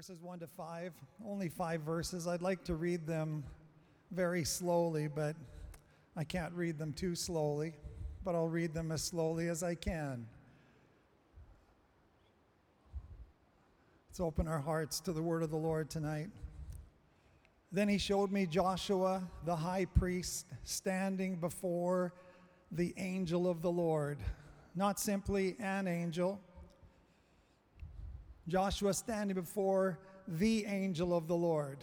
verses 1 to 5, only five verses. I'd like to read them very slowly, but I can't read them too slowly, but I'll read them as slowly as I can. Let's open our hearts to the word of the Lord tonight. Then he showed me Joshua, the high priest, standing before the angel of the Lord. Not simply an angel, Joshua standing before the angel of the Lord,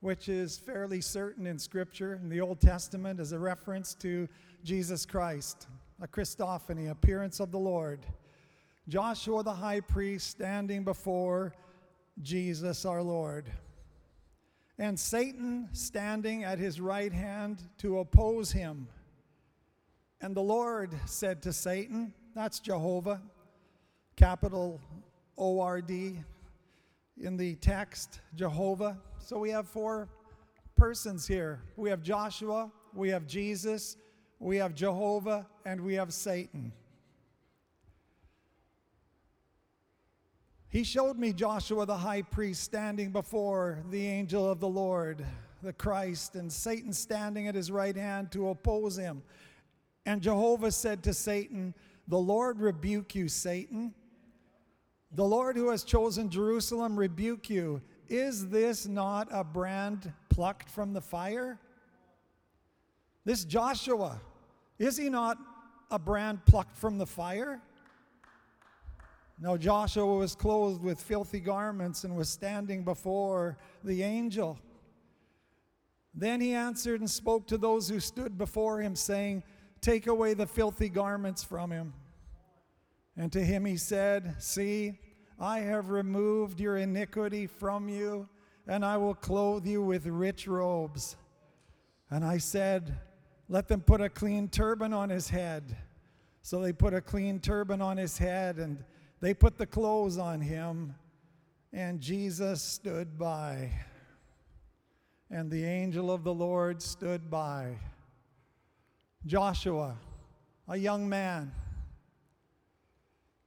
which is fairly certain in Scripture in the Old Testament as a reference to Jesus Christ, a Christophany, appearance of the Lord. Joshua the high priest standing before Jesus our Lord. And Satan standing at his right hand to oppose him. And the Lord said to Satan, that's Jehovah, capital O R D in the text, Jehovah. So we have four persons here. We have Joshua, we have Jesus, we have Jehovah, and we have Satan. He showed me Joshua the high priest standing before the angel of the Lord, the Christ, and Satan standing at his right hand to oppose him. And Jehovah said to Satan, The Lord rebuke you, Satan. The Lord who has chosen Jerusalem rebuke you. Is this not a brand plucked from the fire? This Joshua, is he not a brand plucked from the fire? Now Joshua was clothed with filthy garments and was standing before the angel. Then he answered and spoke to those who stood before him, saying, Take away the filthy garments from him. And to him he said, See, I have removed your iniquity from you, and I will clothe you with rich robes. And I said, Let them put a clean turban on his head. So they put a clean turban on his head, and they put the clothes on him, and Jesus stood by. And the angel of the Lord stood by. Joshua, a young man,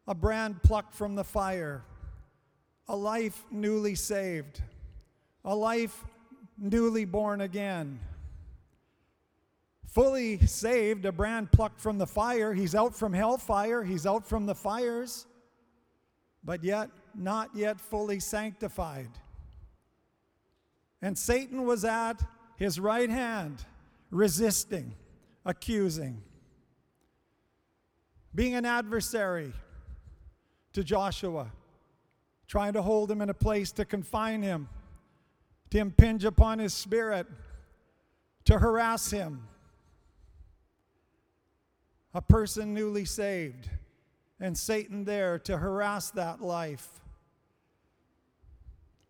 a brand plucked from the fire, a life newly saved, a life newly born again. Fully saved, a brand plucked from the fire. He's out from hellfire, he's out from the fires, but yet not yet fully sanctified. And Satan was at his right hand, resisting, accusing, being an adversary to Joshua, trying to hold him in a place to confine him, to impinge upon his spirit, to harass him. A person newly saved, and Satan there to harass that life.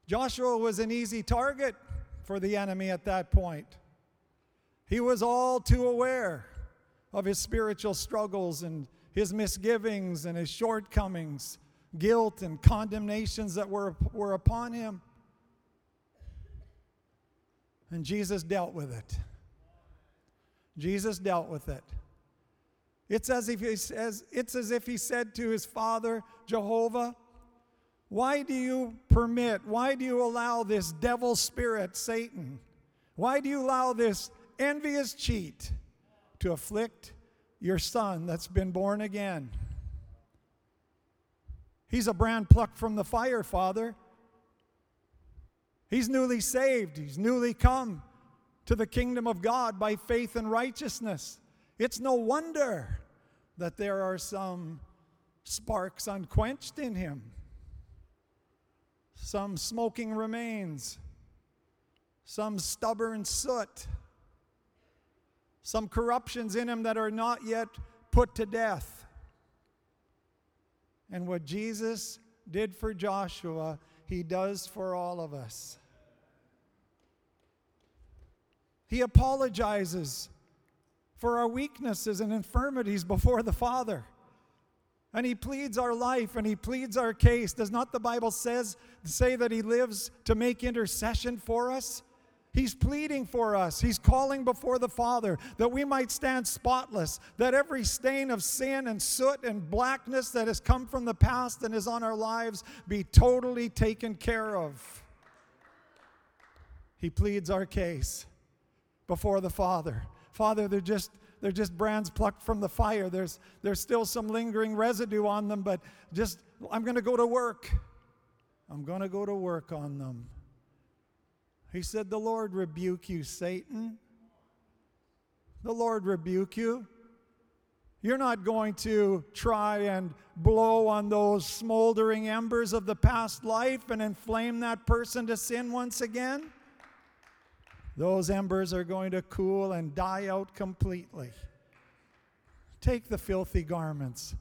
Joshua was an easy target for the enemy at that point. He was all too aware of his spiritual struggles and his misgivings and his shortcomings, guilt and condemnations that were, were upon him. And Jesus dealt with it. Jesus dealt with it. It's as if he says, it's as if he said to his father, Jehovah, why do you permit, why do you allow this devil spirit, Satan? Why do you allow this envious cheat to afflict your son that's been born again. He's a brand plucked from the fire, Father. He's newly saved, he's newly come to the kingdom of God by faith and righteousness. It's no wonder that there are some sparks unquenched in him, some smoking remains, some stubborn soot some corruptions in him that are not yet put to death. And what Jesus did for Joshua, he does for all of us. He apologizes for our weaknesses and infirmities before the Father. And he pleads our life and he pleads our case. Does not the Bible says say that he lives to make intercession for us? He's pleading for us. He's calling before the Father that we might stand spotless, that every stain of sin and soot and blackness that has come from the past and is on our lives be totally taken care of. He pleads our case before the Father. Father, they're just they're just brands plucked from the fire. There's there's still some lingering residue on them, but just I'm going to go to work. I'm going to go to work on them. He said, The Lord rebuke you, Satan. The Lord rebuke you. You're not going to try and blow on those smoldering embers of the past life and inflame that person to sin once again. Those embers are going to cool and die out completely. Take the filthy garments,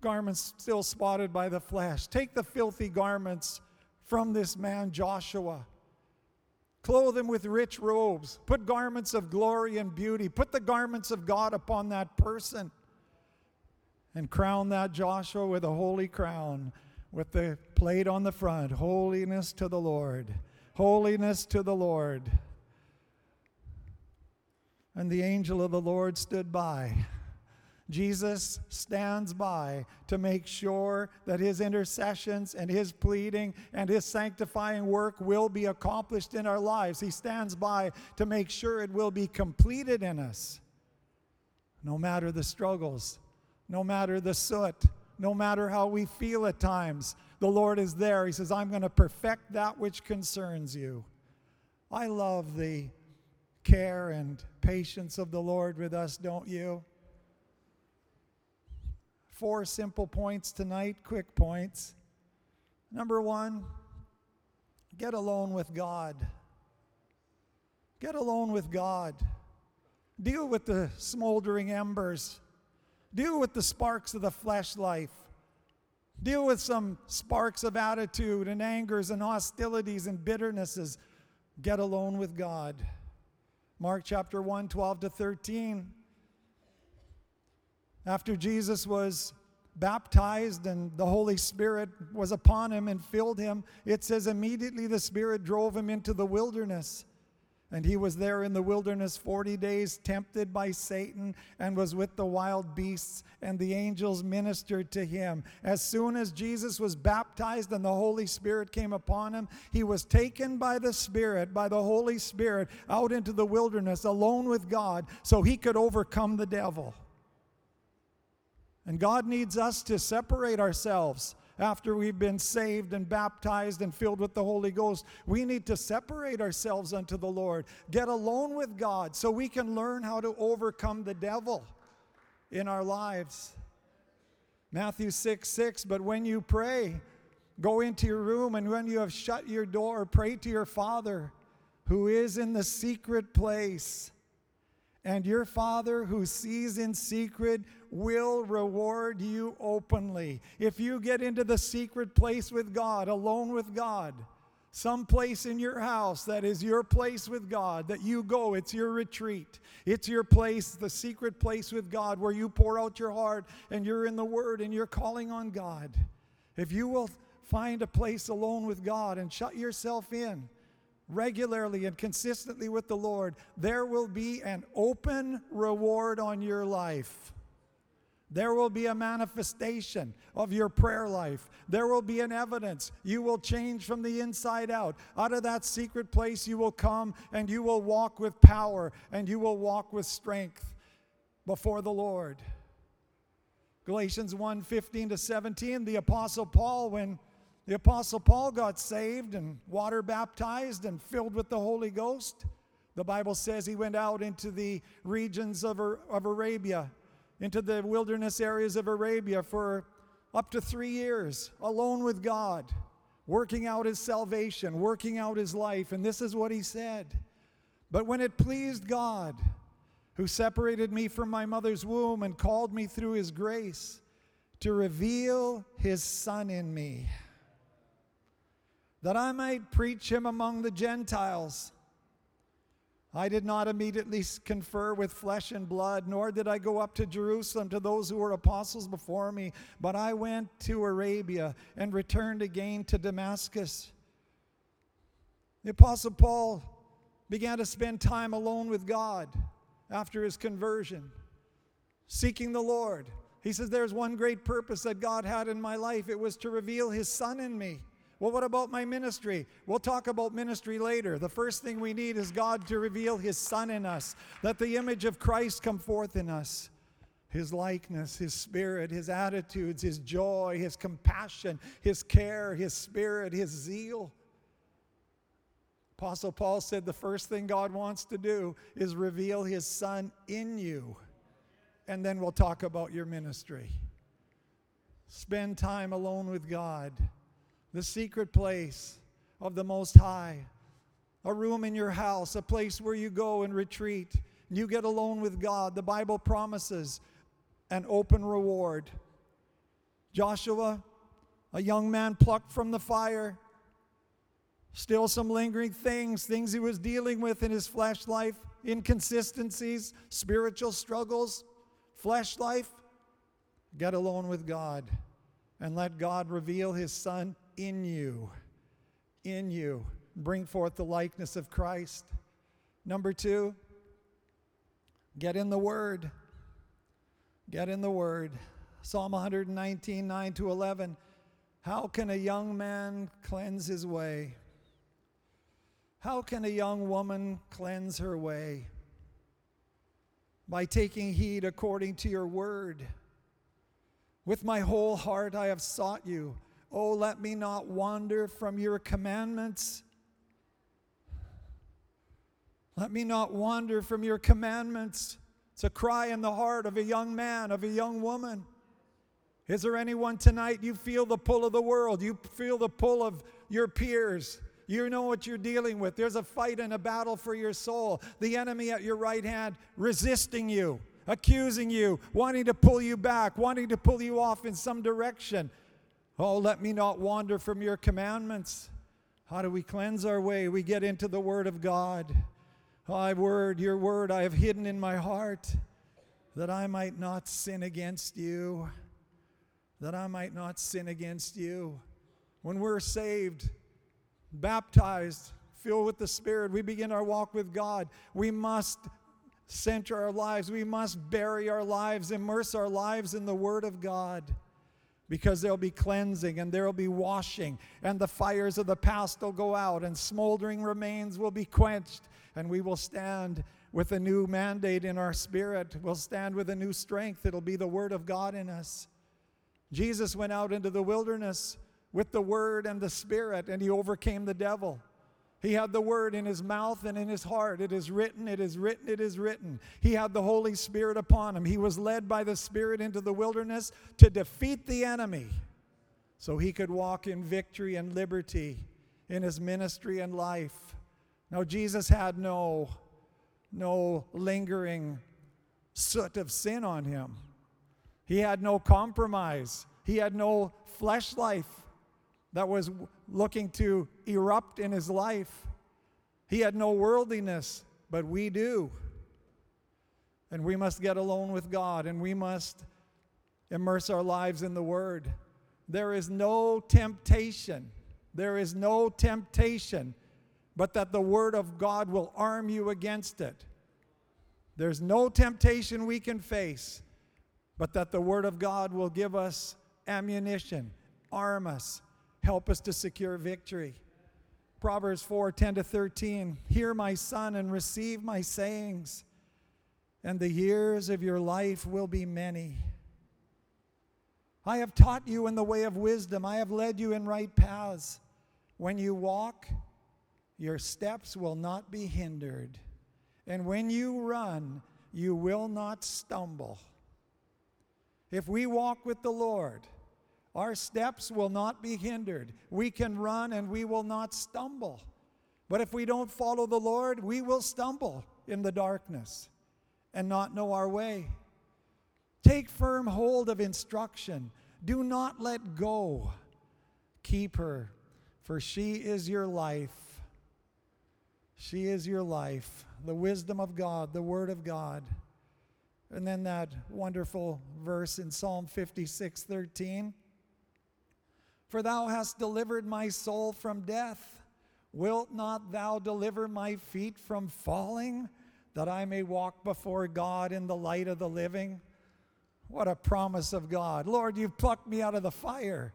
garments still spotted by the flesh. Take the filthy garments from this man, Joshua. Clothe him with rich robes. Put garments of glory and beauty. Put the garments of God upon that person. And crown that Joshua with a holy crown with the plate on the front Holiness to the Lord. Holiness to the Lord. And the angel of the Lord stood by. Jesus stands by to make sure that his intercessions and his pleading and his sanctifying work will be accomplished in our lives. He stands by to make sure it will be completed in us. No matter the struggles, no matter the soot, no matter how we feel at times, the Lord is there. He says, I'm going to perfect that which concerns you. I love the care and patience of the Lord with us, don't you? Four simple points tonight, quick points. Number one, get alone with God. Get alone with God. Deal with the smoldering embers. Deal with the sparks of the flesh life. Deal with some sparks of attitude and angers and hostilities and bitternesses. Get alone with God. Mark chapter 1, 12 to 13. After Jesus was baptized and the Holy Spirit was upon him and filled him, it says immediately the Spirit drove him into the wilderness. And he was there in the wilderness 40 days, tempted by Satan, and was with the wild beasts, and the angels ministered to him. As soon as Jesus was baptized and the Holy Spirit came upon him, he was taken by the Spirit, by the Holy Spirit, out into the wilderness alone with God so he could overcome the devil. And God needs us to separate ourselves after we've been saved and baptized and filled with the Holy Ghost. We need to separate ourselves unto the Lord, get alone with God so we can learn how to overcome the devil in our lives. Matthew 6 6, but when you pray, go into your room, and when you have shut your door, pray to your Father who is in the secret place. And your Father who sees in secret will reward you openly. If you get into the secret place with God, alone with God, some place in your house that is your place with God, that you go, it's your retreat. It's your place, the secret place with God, where you pour out your heart and you're in the Word and you're calling on God. If you will find a place alone with God and shut yourself in, regularly and consistently with the Lord, there will be an open reward on your life. There will be a manifestation of your prayer life. There will be an evidence. You will change from the inside out. Out of that secret place, you will come and you will walk with power and you will walk with strength before the Lord. Galatians 1 15 to 17, the Apostle Paul, when the Apostle Paul got saved and water baptized and filled with the Holy Ghost. The Bible says he went out into the regions of, of Arabia, into the wilderness areas of Arabia for up to three years, alone with God, working out his salvation, working out his life. And this is what he said But when it pleased God, who separated me from my mother's womb and called me through his grace, to reveal his Son in me that I might preach him among the Gentiles. I did not immediately confer with flesh and blood, nor did I go up to Jerusalem to those who were apostles before me, but I went to Arabia and returned again to Damascus. The Apostle Paul began to spend time alone with God after his conversion, seeking the Lord. He says, There's one great purpose that God had in my life. It was to reveal his Son in me. Well, what about my ministry? We'll talk about ministry later. The first thing we need is God to reveal his Son in us, let the image of Christ come forth in us. His likeness, His spirit, His attitudes, His joy, His compassion, His care, His spirit, His zeal. Apostle Paul said the first thing God wants to do is reveal His Son in you. And then we'll talk about your ministry. Spend time alone with God, the secret place of the Most High, a room in your house, a place where you go and retreat. You get alone with God. The Bible promises an open reward. Joshua, a young man plucked from the fire, still some lingering things, things he was dealing with in his flesh life, inconsistencies, spiritual struggles, flesh life. Get alone with God and let God reveal his Son in you. In you. Bring forth the likeness of Christ. Number two, get in the Word. Get in the Word. Psalm 119, 9 to 11. How can a young man cleanse his way? How can a young woman cleanse her way? By taking heed according to your word. With my whole heart I have sought you. Oh, let me not wander from your commandments. Let me not wander from your commandments. It's a cry in the heart of a young man, of a young woman. Is there anyone tonight you feel the pull of the world? You feel the pull of your peers. You know what you're dealing with. There's a fight and a battle for your soul. The enemy at your right hand resisting you, accusing you, wanting to pull you back, wanting to pull you off in some direction. Oh, let me not wander from your commandments. How do we cleanse our way? We get into the Word of God. Thy word, your word, I have hidden in my heart that I might not sin against you. That I might not sin against you. When we're saved, baptized, filled with the Spirit, we begin our walk with God. We must center our lives, we must bury our lives, immerse our lives in the Word of God because there'll be cleansing and there'll be washing, and the fires of the past will go out, and smoldering remains will be quenched, and we will stand with a new mandate in our spirit. We'll stand with a new strength. It'll be the Word of God in us. Jesus went out into the wilderness with the Word and the Spirit, and he overcame the devil. He had the word in his mouth and in his heart. It is written, it is written, it is written. He had the Holy Spirit upon him. He was led by the Spirit into the wilderness to defeat the enemy so he could walk in victory and liberty in his ministry and life. Now, Jesus had no, no lingering soot of sin on him, he had no compromise, he had no flesh life that was looking to erupt in his life. He had no worldliness, but we do. And we must get alone with God and we must immerse our lives in the Word. There is no temptation, there is no temptation, but that the Word of God will arm you against it. There's no temptation we can face, but that the Word of God will give us ammunition, arm us, help us to secure victory. Proverbs 4 10 to 13. Hear, my son, and receive my sayings, and the years of your life will be many. I have taught you in the way of wisdom, I have led you in right paths. When you walk, your steps will not be hindered, and when you run, you will not stumble. If we walk with the Lord, our steps will not be hindered. We can run and we will not stumble. But if we don't follow the Lord, we will stumble in the darkness and not know our way. Take firm hold of instruction. Do not let go. Keep her, for she is your life. She is your life. The wisdom of God, the Word of God. And then that wonderful verse in Psalm 56 13. For thou hast delivered my soul from death. Wilt not thou deliver my feet from falling, that I may walk before God in the light of the living? What a promise of God. Lord, you've plucked me out of the fire.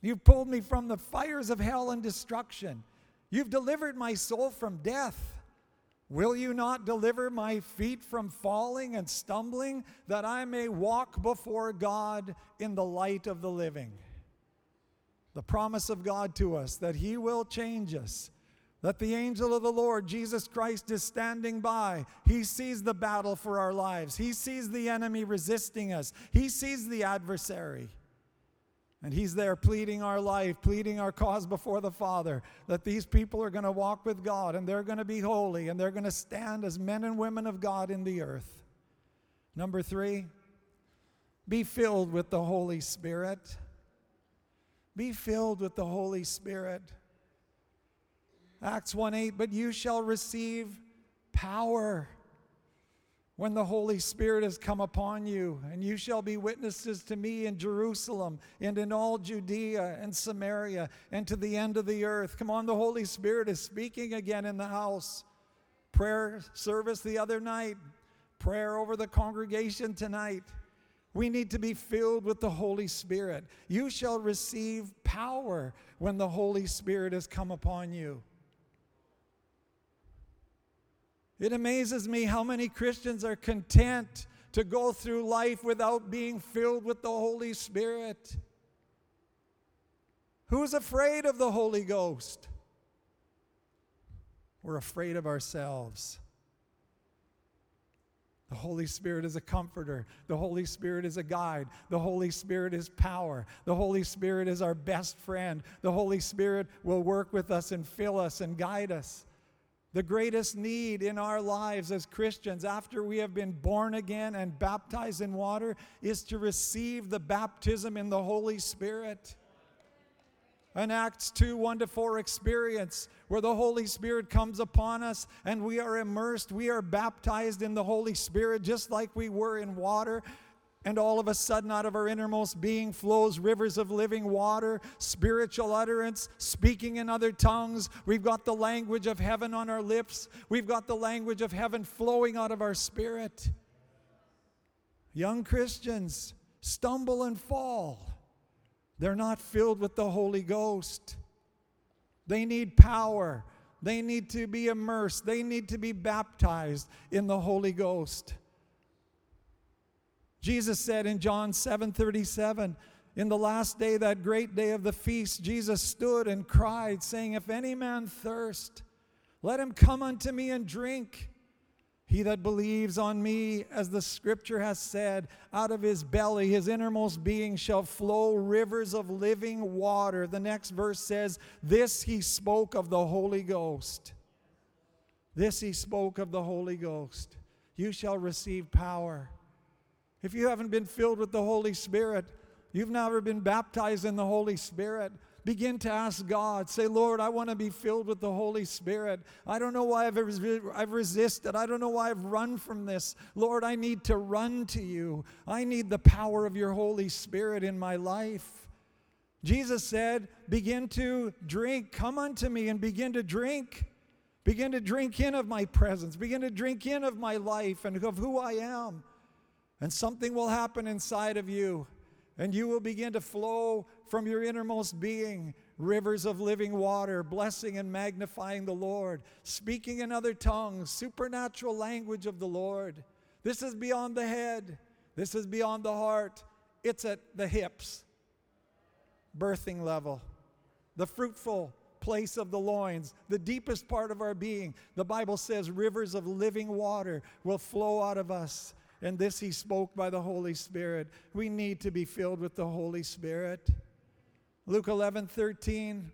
You've pulled me from the fires of hell and destruction. You've delivered my soul from death. Will you not deliver my feet from falling and stumbling, that I may walk before God in the light of the living? The promise of God to us that He will change us, that the angel of the Lord, Jesus Christ, is standing by. He sees the battle for our lives, He sees the enemy resisting us, He sees the adversary. And he's there pleading our life, pleading our cause before the Father, that these people are going to walk with God and they're going to be holy and they're going to stand as men and women of God in the earth. Number three, be filled with the Holy Spirit. Be filled with the Holy Spirit. Acts 1 8, but you shall receive power when the Holy Spirit has come upon you, and you shall be witnesses to me in Jerusalem and in all Judea and Samaria and to the end of the earth. Come on, the Holy Spirit is speaking again in the house. Prayer service the other night, prayer over the congregation tonight. We need to be filled with the Holy Spirit. You shall receive power when the Holy Spirit has come upon you. It amazes me how many Christians are content to go through life without being filled with the Holy Spirit. Who's afraid of the Holy Ghost? We're afraid of ourselves. The Holy Spirit is a comforter. The Holy Spirit is a guide. The Holy Spirit is power. The Holy Spirit is our best friend. The Holy Spirit will work with us and fill us and guide us. The greatest need in our lives as Christians after we have been born again and baptized in water is to receive the baptism in the Holy Spirit. An Acts 2 1 to 4 experience where the Holy Spirit comes upon us and we are immersed, we are baptized in the Holy Spirit just like we were in water. And all of a sudden, out of our innermost being flows rivers of living water, spiritual utterance, speaking in other tongues. We've got the language of heaven on our lips, we've got the language of heaven flowing out of our spirit. Young Christians stumble and fall, they're not filled with the Holy Ghost. They need power. They need to be immersed. They need to be baptized in the Holy Ghost. Jesus said in John 7 37, in the last day, that great day of the feast, Jesus stood and cried, saying, If any man thirst, let him come unto me and drink. He that believes on me, as the scripture has said, out of his belly, his innermost being shall flow rivers of living water. The next verse says, This he spoke of the Holy Ghost. This he spoke of the Holy Ghost. You shall receive power if you haven't been filled with the Holy Spirit, you've never been baptized in the Holy Spirit, begin to ask God. Say, Lord, I want to be filled with the Holy Spirit. I don't know why I've, I've resisted. I don't know why I've run from this. Lord, I need to run to you. I need the power of your Holy Spirit in my life. Jesus said, Begin to drink. Come unto me and begin to drink. Begin to drink in of my presence. Begin to drink in of my life and of who I am. And something will happen inside of you, and you will begin to flow from your innermost being rivers of living water, blessing and magnifying the Lord, speaking in other tongues, supernatural language of the Lord. This is beyond the head, this is beyond the heart, it's at the hips, birthing level, the fruitful place of the loins, the deepest part of our being. The Bible says rivers of living water will flow out of us and this he spoke by the Holy Spirit. We need to be filled with the Holy Spirit. Luke 11 13.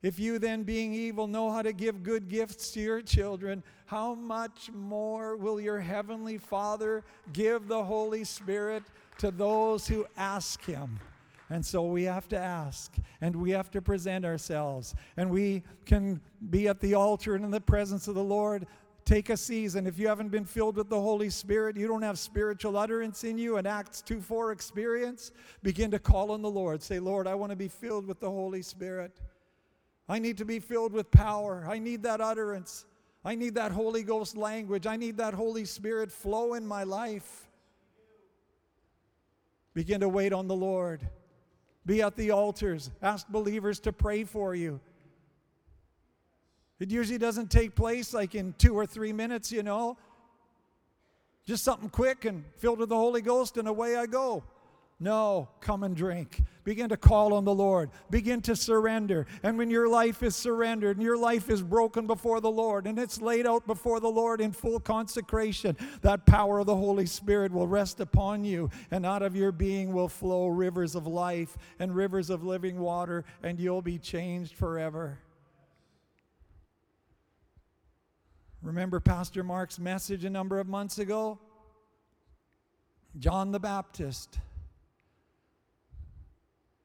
If you then, being evil, know how to give good gifts to your children, how much more will your heavenly Father give the Holy Spirit to those who ask him? And so we have to ask and we have to present ourselves. And we can be at the altar and in the presence of the Lord Take a season. If you haven't been filled with the Holy Spirit, you don't have spiritual utterance in you, an Acts 2 4 experience, begin to call on the Lord. Say, Lord, I want to be filled with the Holy Spirit. I need to be filled with power. I need that utterance. I need that Holy Ghost language. I need that Holy Spirit flow in my life. Begin to wait on the Lord. Be at the altars. Ask believers to pray for you. It usually doesn't take place like in two or three minutes, you know. Just something quick and filled with the Holy Ghost, and away I go. No, come and drink. Begin to call on the Lord. Begin to surrender. And when your life is surrendered and your life is broken before the Lord and it's laid out before the Lord in full consecration, that power of the Holy Spirit will rest upon you. And out of your being will flow rivers of life and rivers of living water, and you'll be changed forever. Remember Pastor Mark's message a number of months ago? John the Baptist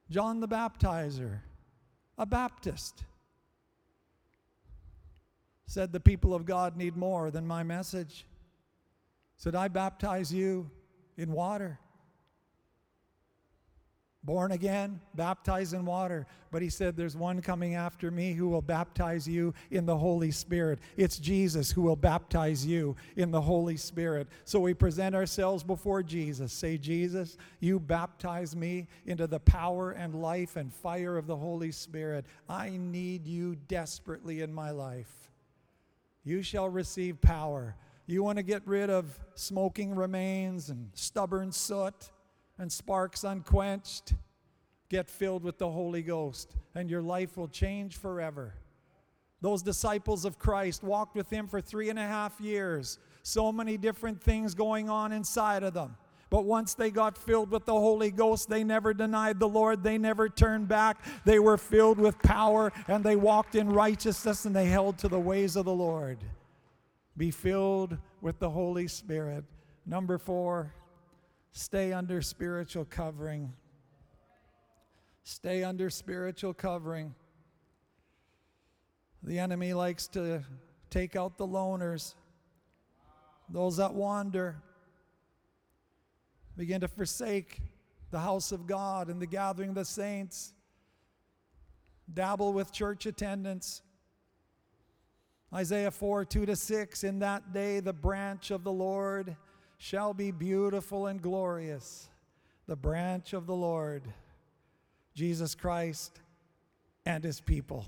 John the Baptizer, a Baptist, said the people of God need more than my message. Said, I baptize you in water born again, baptized in water. But he said, There's one coming after me who will baptize you in the Holy Spirit. It's Jesus who will baptize you in the Holy Spirit. So we present ourselves before Jesus. Say, Jesus, you baptize me into the power and life and fire of the Holy Spirit. I need you desperately in my life. You shall receive power. You want to get rid of smoking remains and stubborn soot and sparks unquenched, get filled with the Holy Ghost, and your life will change forever. Those disciples of Christ walked with him for three and a half years. So many different things going on inside of them. But once they got filled with the Holy Ghost, they never denied the Lord. They never turned back. They were filled with power and they walked in righteousness and they held to the ways of the Lord. Be filled with the Holy Spirit. Number four, Stay under spiritual covering. Stay under spiritual covering. The enemy likes to take out the loners, those that wander, begin to forsake the house of God and the gathering of the saints, dabble with church attendance. Isaiah 4 2 to 6 In that day, the branch of the Lord shall be beautiful and glorious, the branch of the Lord, Jesus Christ and his people.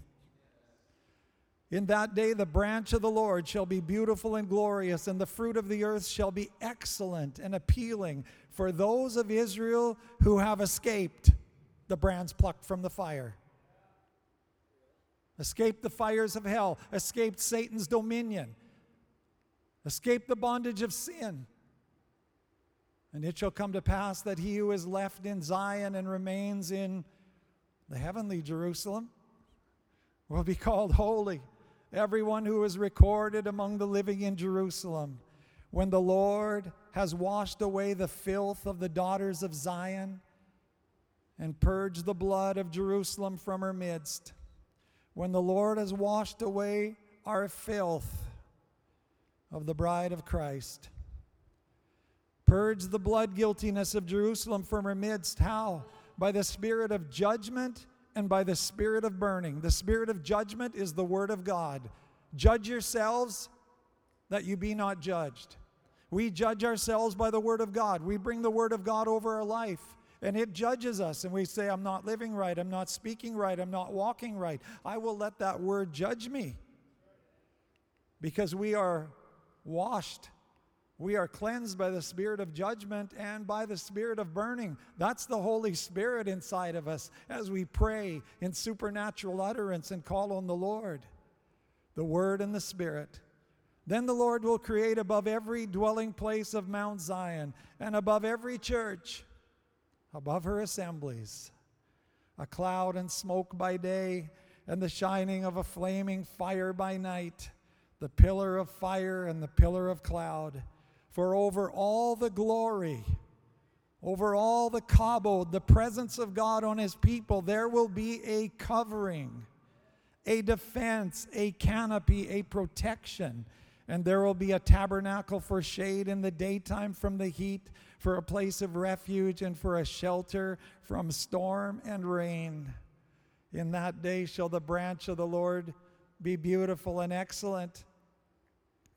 In that day, the branch of the Lord shall be beautiful and glorious, and the fruit of the earth shall be excellent and appealing for those of Israel who have escaped the brands plucked from the fire. Escaped the fires of hell, escaped Satan's dominion, escaped the bondage of sin, and it shall come to pass that he who is left in Zion and remains in the heavenly Jerusalem will be called holy. Everyone who is recorded among the living in Jerusalem. When the Lord has washed away the filth of the daughters of Zion and purged the blood of Jerusalem from her midst. When the Lord has washed away our filth of the bride of Christ Purge the blood guiltiness of Jerusalem from her midst. How? By the spirit of judgment and by the spirit of burning. The spirit of judgment is the word of God. Judge yourselves that you be not judged. We judge ourselves by the word of God. We bring the word of God over our life and it judges us and we say i'm not living right i'm not speaking right i'm not walking right i will let that word judge me because we are washed we are cleansed by the spirit of judgment and by the spirit of burning. That's the Holy Spirit inside of us as we pray in supernatural utterance and call on the Lord, the Word and the Spirit. Then the Lord will create above every dwelling place of Mount Zion and above every church, above her assemblies, a cloud and smoke by day and the shining of a flaming fire by night, the pillar of fire and the pillar of cloud for over all the glory, over all the kabod, the presence of God on his people, there will be a covering, a defense, a canopy, a protection. And there will be a tabernacle for shade in the daytime from the heat, for a place of refuge, and for a shelter from storm and rain. In that day shall the branch of the Lord be beautiful and excellent.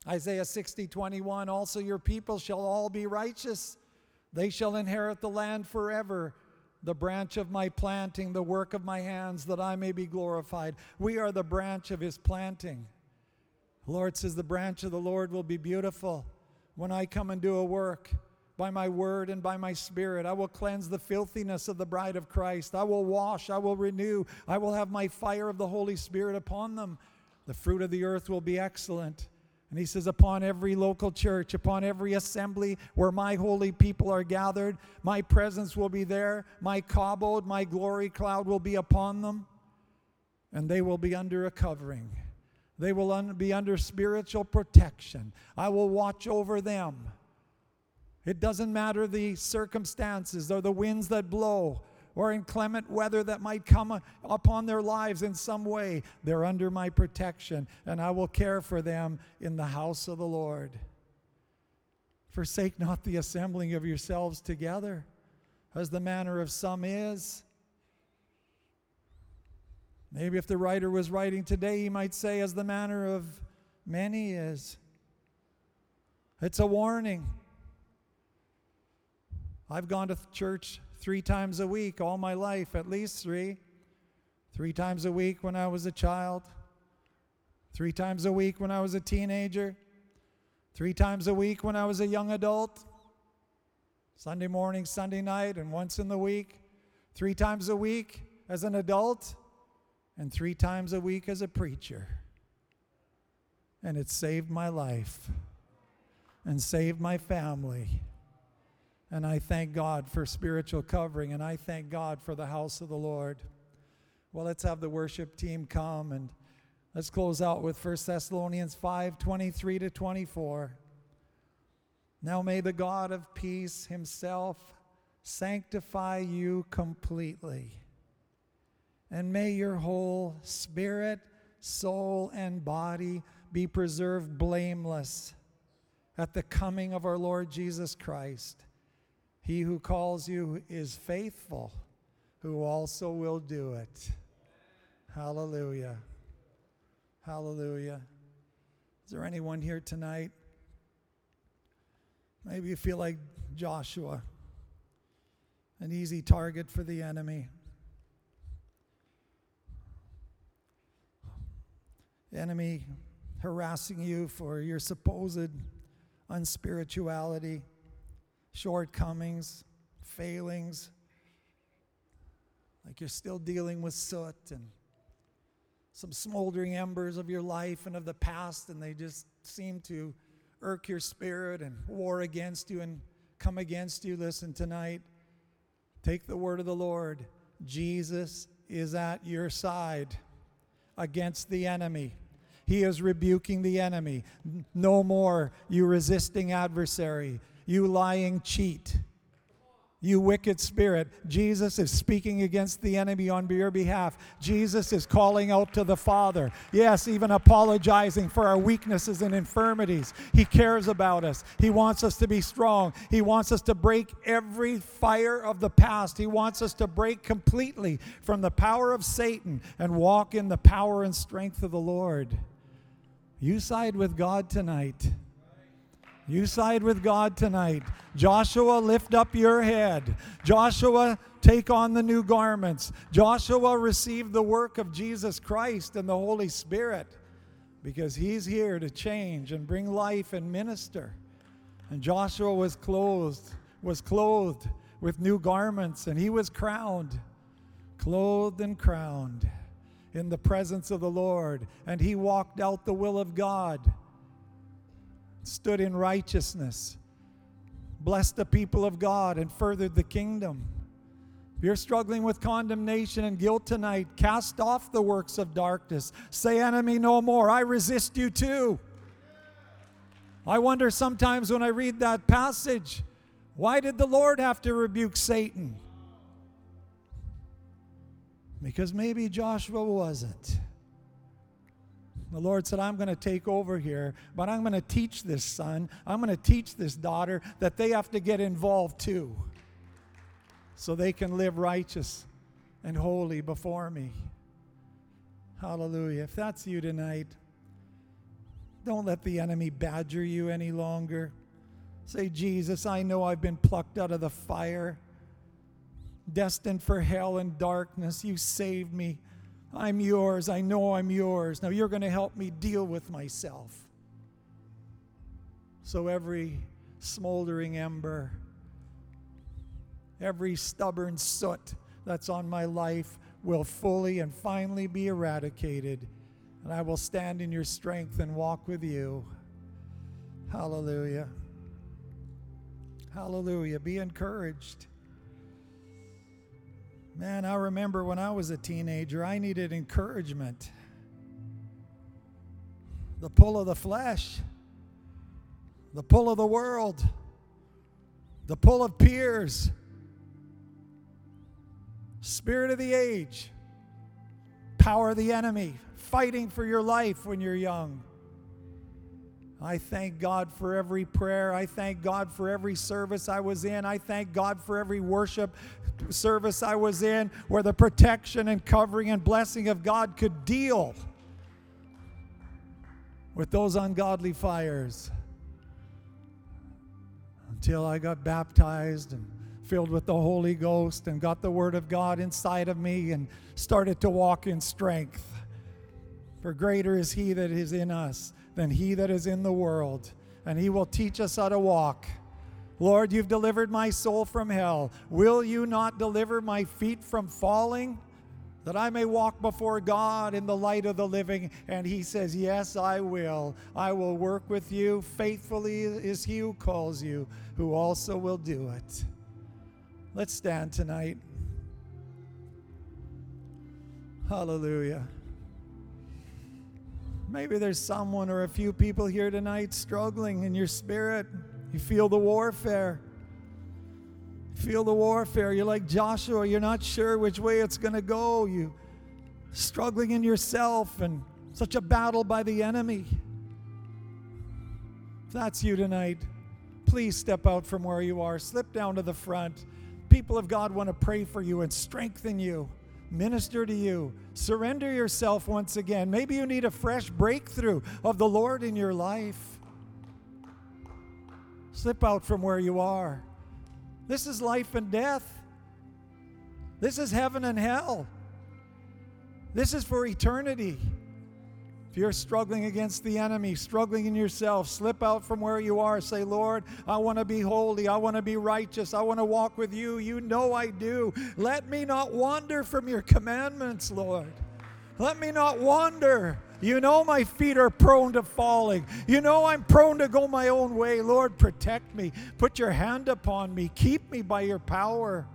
Isaiah 60, 21, also your people shall all be righteous. They shall inherit the land forever. The branch of my planting, the work of my hands, that I may be glorified. We are the branch of his planting. The Lord says, The branch of the Lord will be beautiful when I come and do a work by my word and by my spirit. I will cleanse the filthiness of the bride of Christ. I will wash, I will renew, I will have my fire of the Holy Spirit upon them. The fruit of the earth will be excellent. And he says, Upon every local church, upon every assembly where my holy people are gathered, my presence will be there. My kabod, my glory cloud will be upon them. And they will be under a covering. They will un- be under spiritual protection. I will watch over them. It doesn't matter the circumstances or the winds that blow or inclement weather that might come upon their lives in some way. They're under my protection, and I will care for them in the house of the Lord. Forsake not the assembling of yourselves together, as the manner of some is. Maybe if the writer was writing today, he might say, as the manner of many is. It's a warning. I've gone to church three times a week all my life, at least three. Three times a week when I was a child, three times a week when I was a teenager, three times a week when I was a young adult, Sunday morning, Sunday night, and once in the week, three times a week as an adult, and three times a week as a preacher. And it saved my life and saved my family and I thank God for spiritual covering, and I thank God for the house of the Lord. Well, let's have the worship team come and let's close out with 1 Thessalonians 5 23 to 24. Now may the God of peace himself sanctify you completely, and may your whole spirit, soul, and body be preserved blameless at the coming of our Lord Jesus Christ. He who calls you is faithful, who also will do it. Hallelujah. Hallelujah. Is there anyone here tonight? Maybe you feel like Joshua, an easy target for the enemy. Enemy harassing you for your supposed unspirituality shortcomings, failings, like you're still dealing with soot and some smoldering embers of your life and of the past, and they just seem to irk your spirit and war against you and come against you. Listen, tonight, take the word of the Lord. Jesus is at your side against the enemy. He is rebuking the enemy. No more you resisting adversary you lying cheat, you wicked spirit. Jesus is speaking against the enemy on your behalf. Jesus is calling out to the Father. Yes, even apologizing for our weaknesses and infirmities. He cares about us. He wants us to be strong. He wants us to break every fire of the past. He wants us to break completely from the power of Satan and walk in the power and strength of the Lord. You side with God tonight. You side with God tonight. Joshua, lift up your head. Joshua, take on the new garments. Joshua, receive the work of Jesus Christ and the Holy Spirit because he's here to change and bring life and minister. And Joshua was clothed, was clothed with new garments, and he was crowned, clothed and crowned in the presence of the Lord. And he walked out the will of God stood in righteousness, blessed the people of God, and furthered the kingdom. If you're struggling with condemnation and guilt tonight, cast off the works of darkness. Say, enemy, no more. I resist you too. I wonder sometimes when I read that passage, why did the Lord have to rebuke Satan? Because maybe Joshua wasn't. The Lord said, I'm going to take over here, but I'm going to teach this son, I'm going to teach this daughter that they have to get involved too so they can live righteous and holy before me. Hallelujah. If that's you tonight, don't let the enemy badger you any longer. Say, Jesus, I know I've been plucked out of the fire, destined for hell and darkness. You saved me. I'm yours. I know I'm yours. Now you're going to help me deal with myself. So every smoldering ember, every stubborn soot that's on my life will fully and finally be eradicated. And I will stand in your strength and walk with you. Hallelujah. Hallelujah. Be encouraged. Man, I remember when I was a teenager, I needed encouragement. The pull of the flesh, the pull of the world, the pull of peers, spirit of the age, power of the enemy, fighting for your life when you're young. I thank God for every prayer. I thank God for every service I was in. I thank God for every worship service I was in where the protection and covering and blessing of God could deal with those ungodly fires until I got baptized and filled with the Holy Ghost and got the Word of God inside of me and started to walk in strength. For greater is He that is in us than He that is in the world, and He will teach us how to walk. Lord, you've delivered my soul from hell. Will you not deliver my feet from falling? That I may walk before God in the light of the living. And he says, Yes, I will. I will work with you. Faithfully is he who calls you, who also will do it. Let's stand tonight. Hallelujah. Maybe there's someone or a few people here tonight struggling in your spirit. You feel the warfare. feel the warfare. You're like Joshua, you're not sure which way it's going to go. You struggling in yourself and such a battle by the enemy. If that's you tonight, please step out from where you are. Slip down to the front. People of God want to pray for you and strengthen you, minister to you. Surrender yourself once again. Maybe you need a fresh breakthrough of the Lord in your life. Slip out from where you are. This is life and death. This is heaven and hell. This is for eternity. If you're struggling against the enemy, struggling in yourself, slip out from where you are. Say, Lord, I want to be holy. I want to be righteous. I want to walk with you. You know I do. Let me not wander from your commandments, Lord. Let me not wander. You know my feet are prone to falling. You know I'm prone to go my own way. Lord, protect me. Put your hand upon me. Keep me by your power.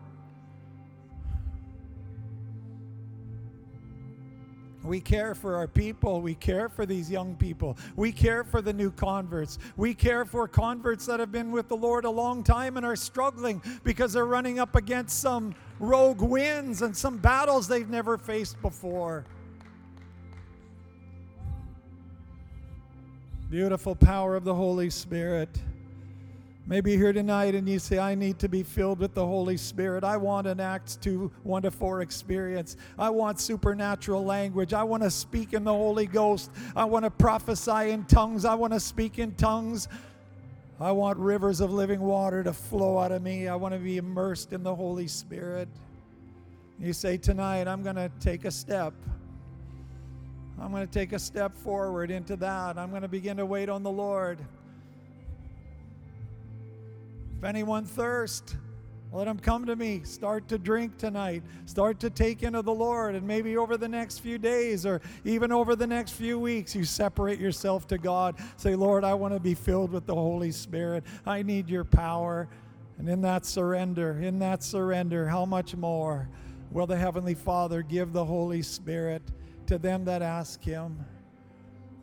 We care for our people. We care for these young people. We care for the new converts. We care for converts that have been with the Lord a long time and are struggling because they're running up against some rogue winds and some battles they've never faced before. Beautiful power of the Holy Spirit. Maybe you're here tonight and you say, I need to be filled with the Holy Spirit. I want an Acts 2 1 to 4 experience. I want supernatural language. I want to speak in the Holy Ghost. I want to prophesy in tongues. I want to speak in tongues. I want rivers of living water to flow out of me. I want to be immersed in the Holy Spirit. You say, Tonight, I'm going to take a step. I'm going to take a step forward into that. I'm going to begin to wait on the Lord. If anyone thirst, let him come to me. Start to drink tonight. Start to take into the Lord. And maybe over the next few days or even over the next few weeks, you separate yourself to God. Say, Lord, I want to be filled with the Holy Spirit. I need your power. And in that surrender, in that surrender, how much more will the Heavenly Father give the Holy Spirit? to them that ask Him.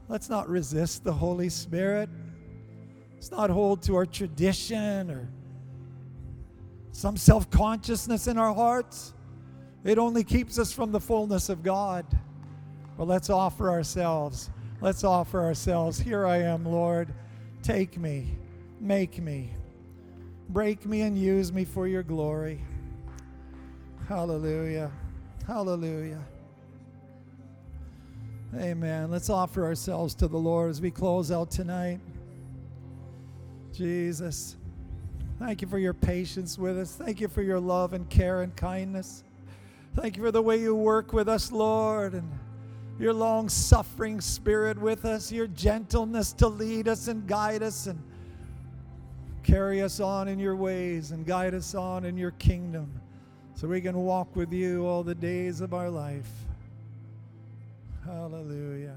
Let's not resist the Holy Spirit. Let's not hold to our tradition or some self consciousness in our hearts. It only keeps us from the fullness of God. But let's offer ourselves. Let's offer ourselves. Here I am, Lord. Take me, make me, break me, and use me for your glory. Hallelujah. Hallelujah. Amen. Let's offer ourselves to the Lord as we close out tonight. Jesus, thank you for your patience with us. Thank you for your love and care and kindness. Thank you for the way you work with us, Lord, and your long suffering spirit with us, your gentleness to lead us and guide us and carry us on in your ways and guide us on in your kingdom so we can walk with you all the days of our life. Hallelujah.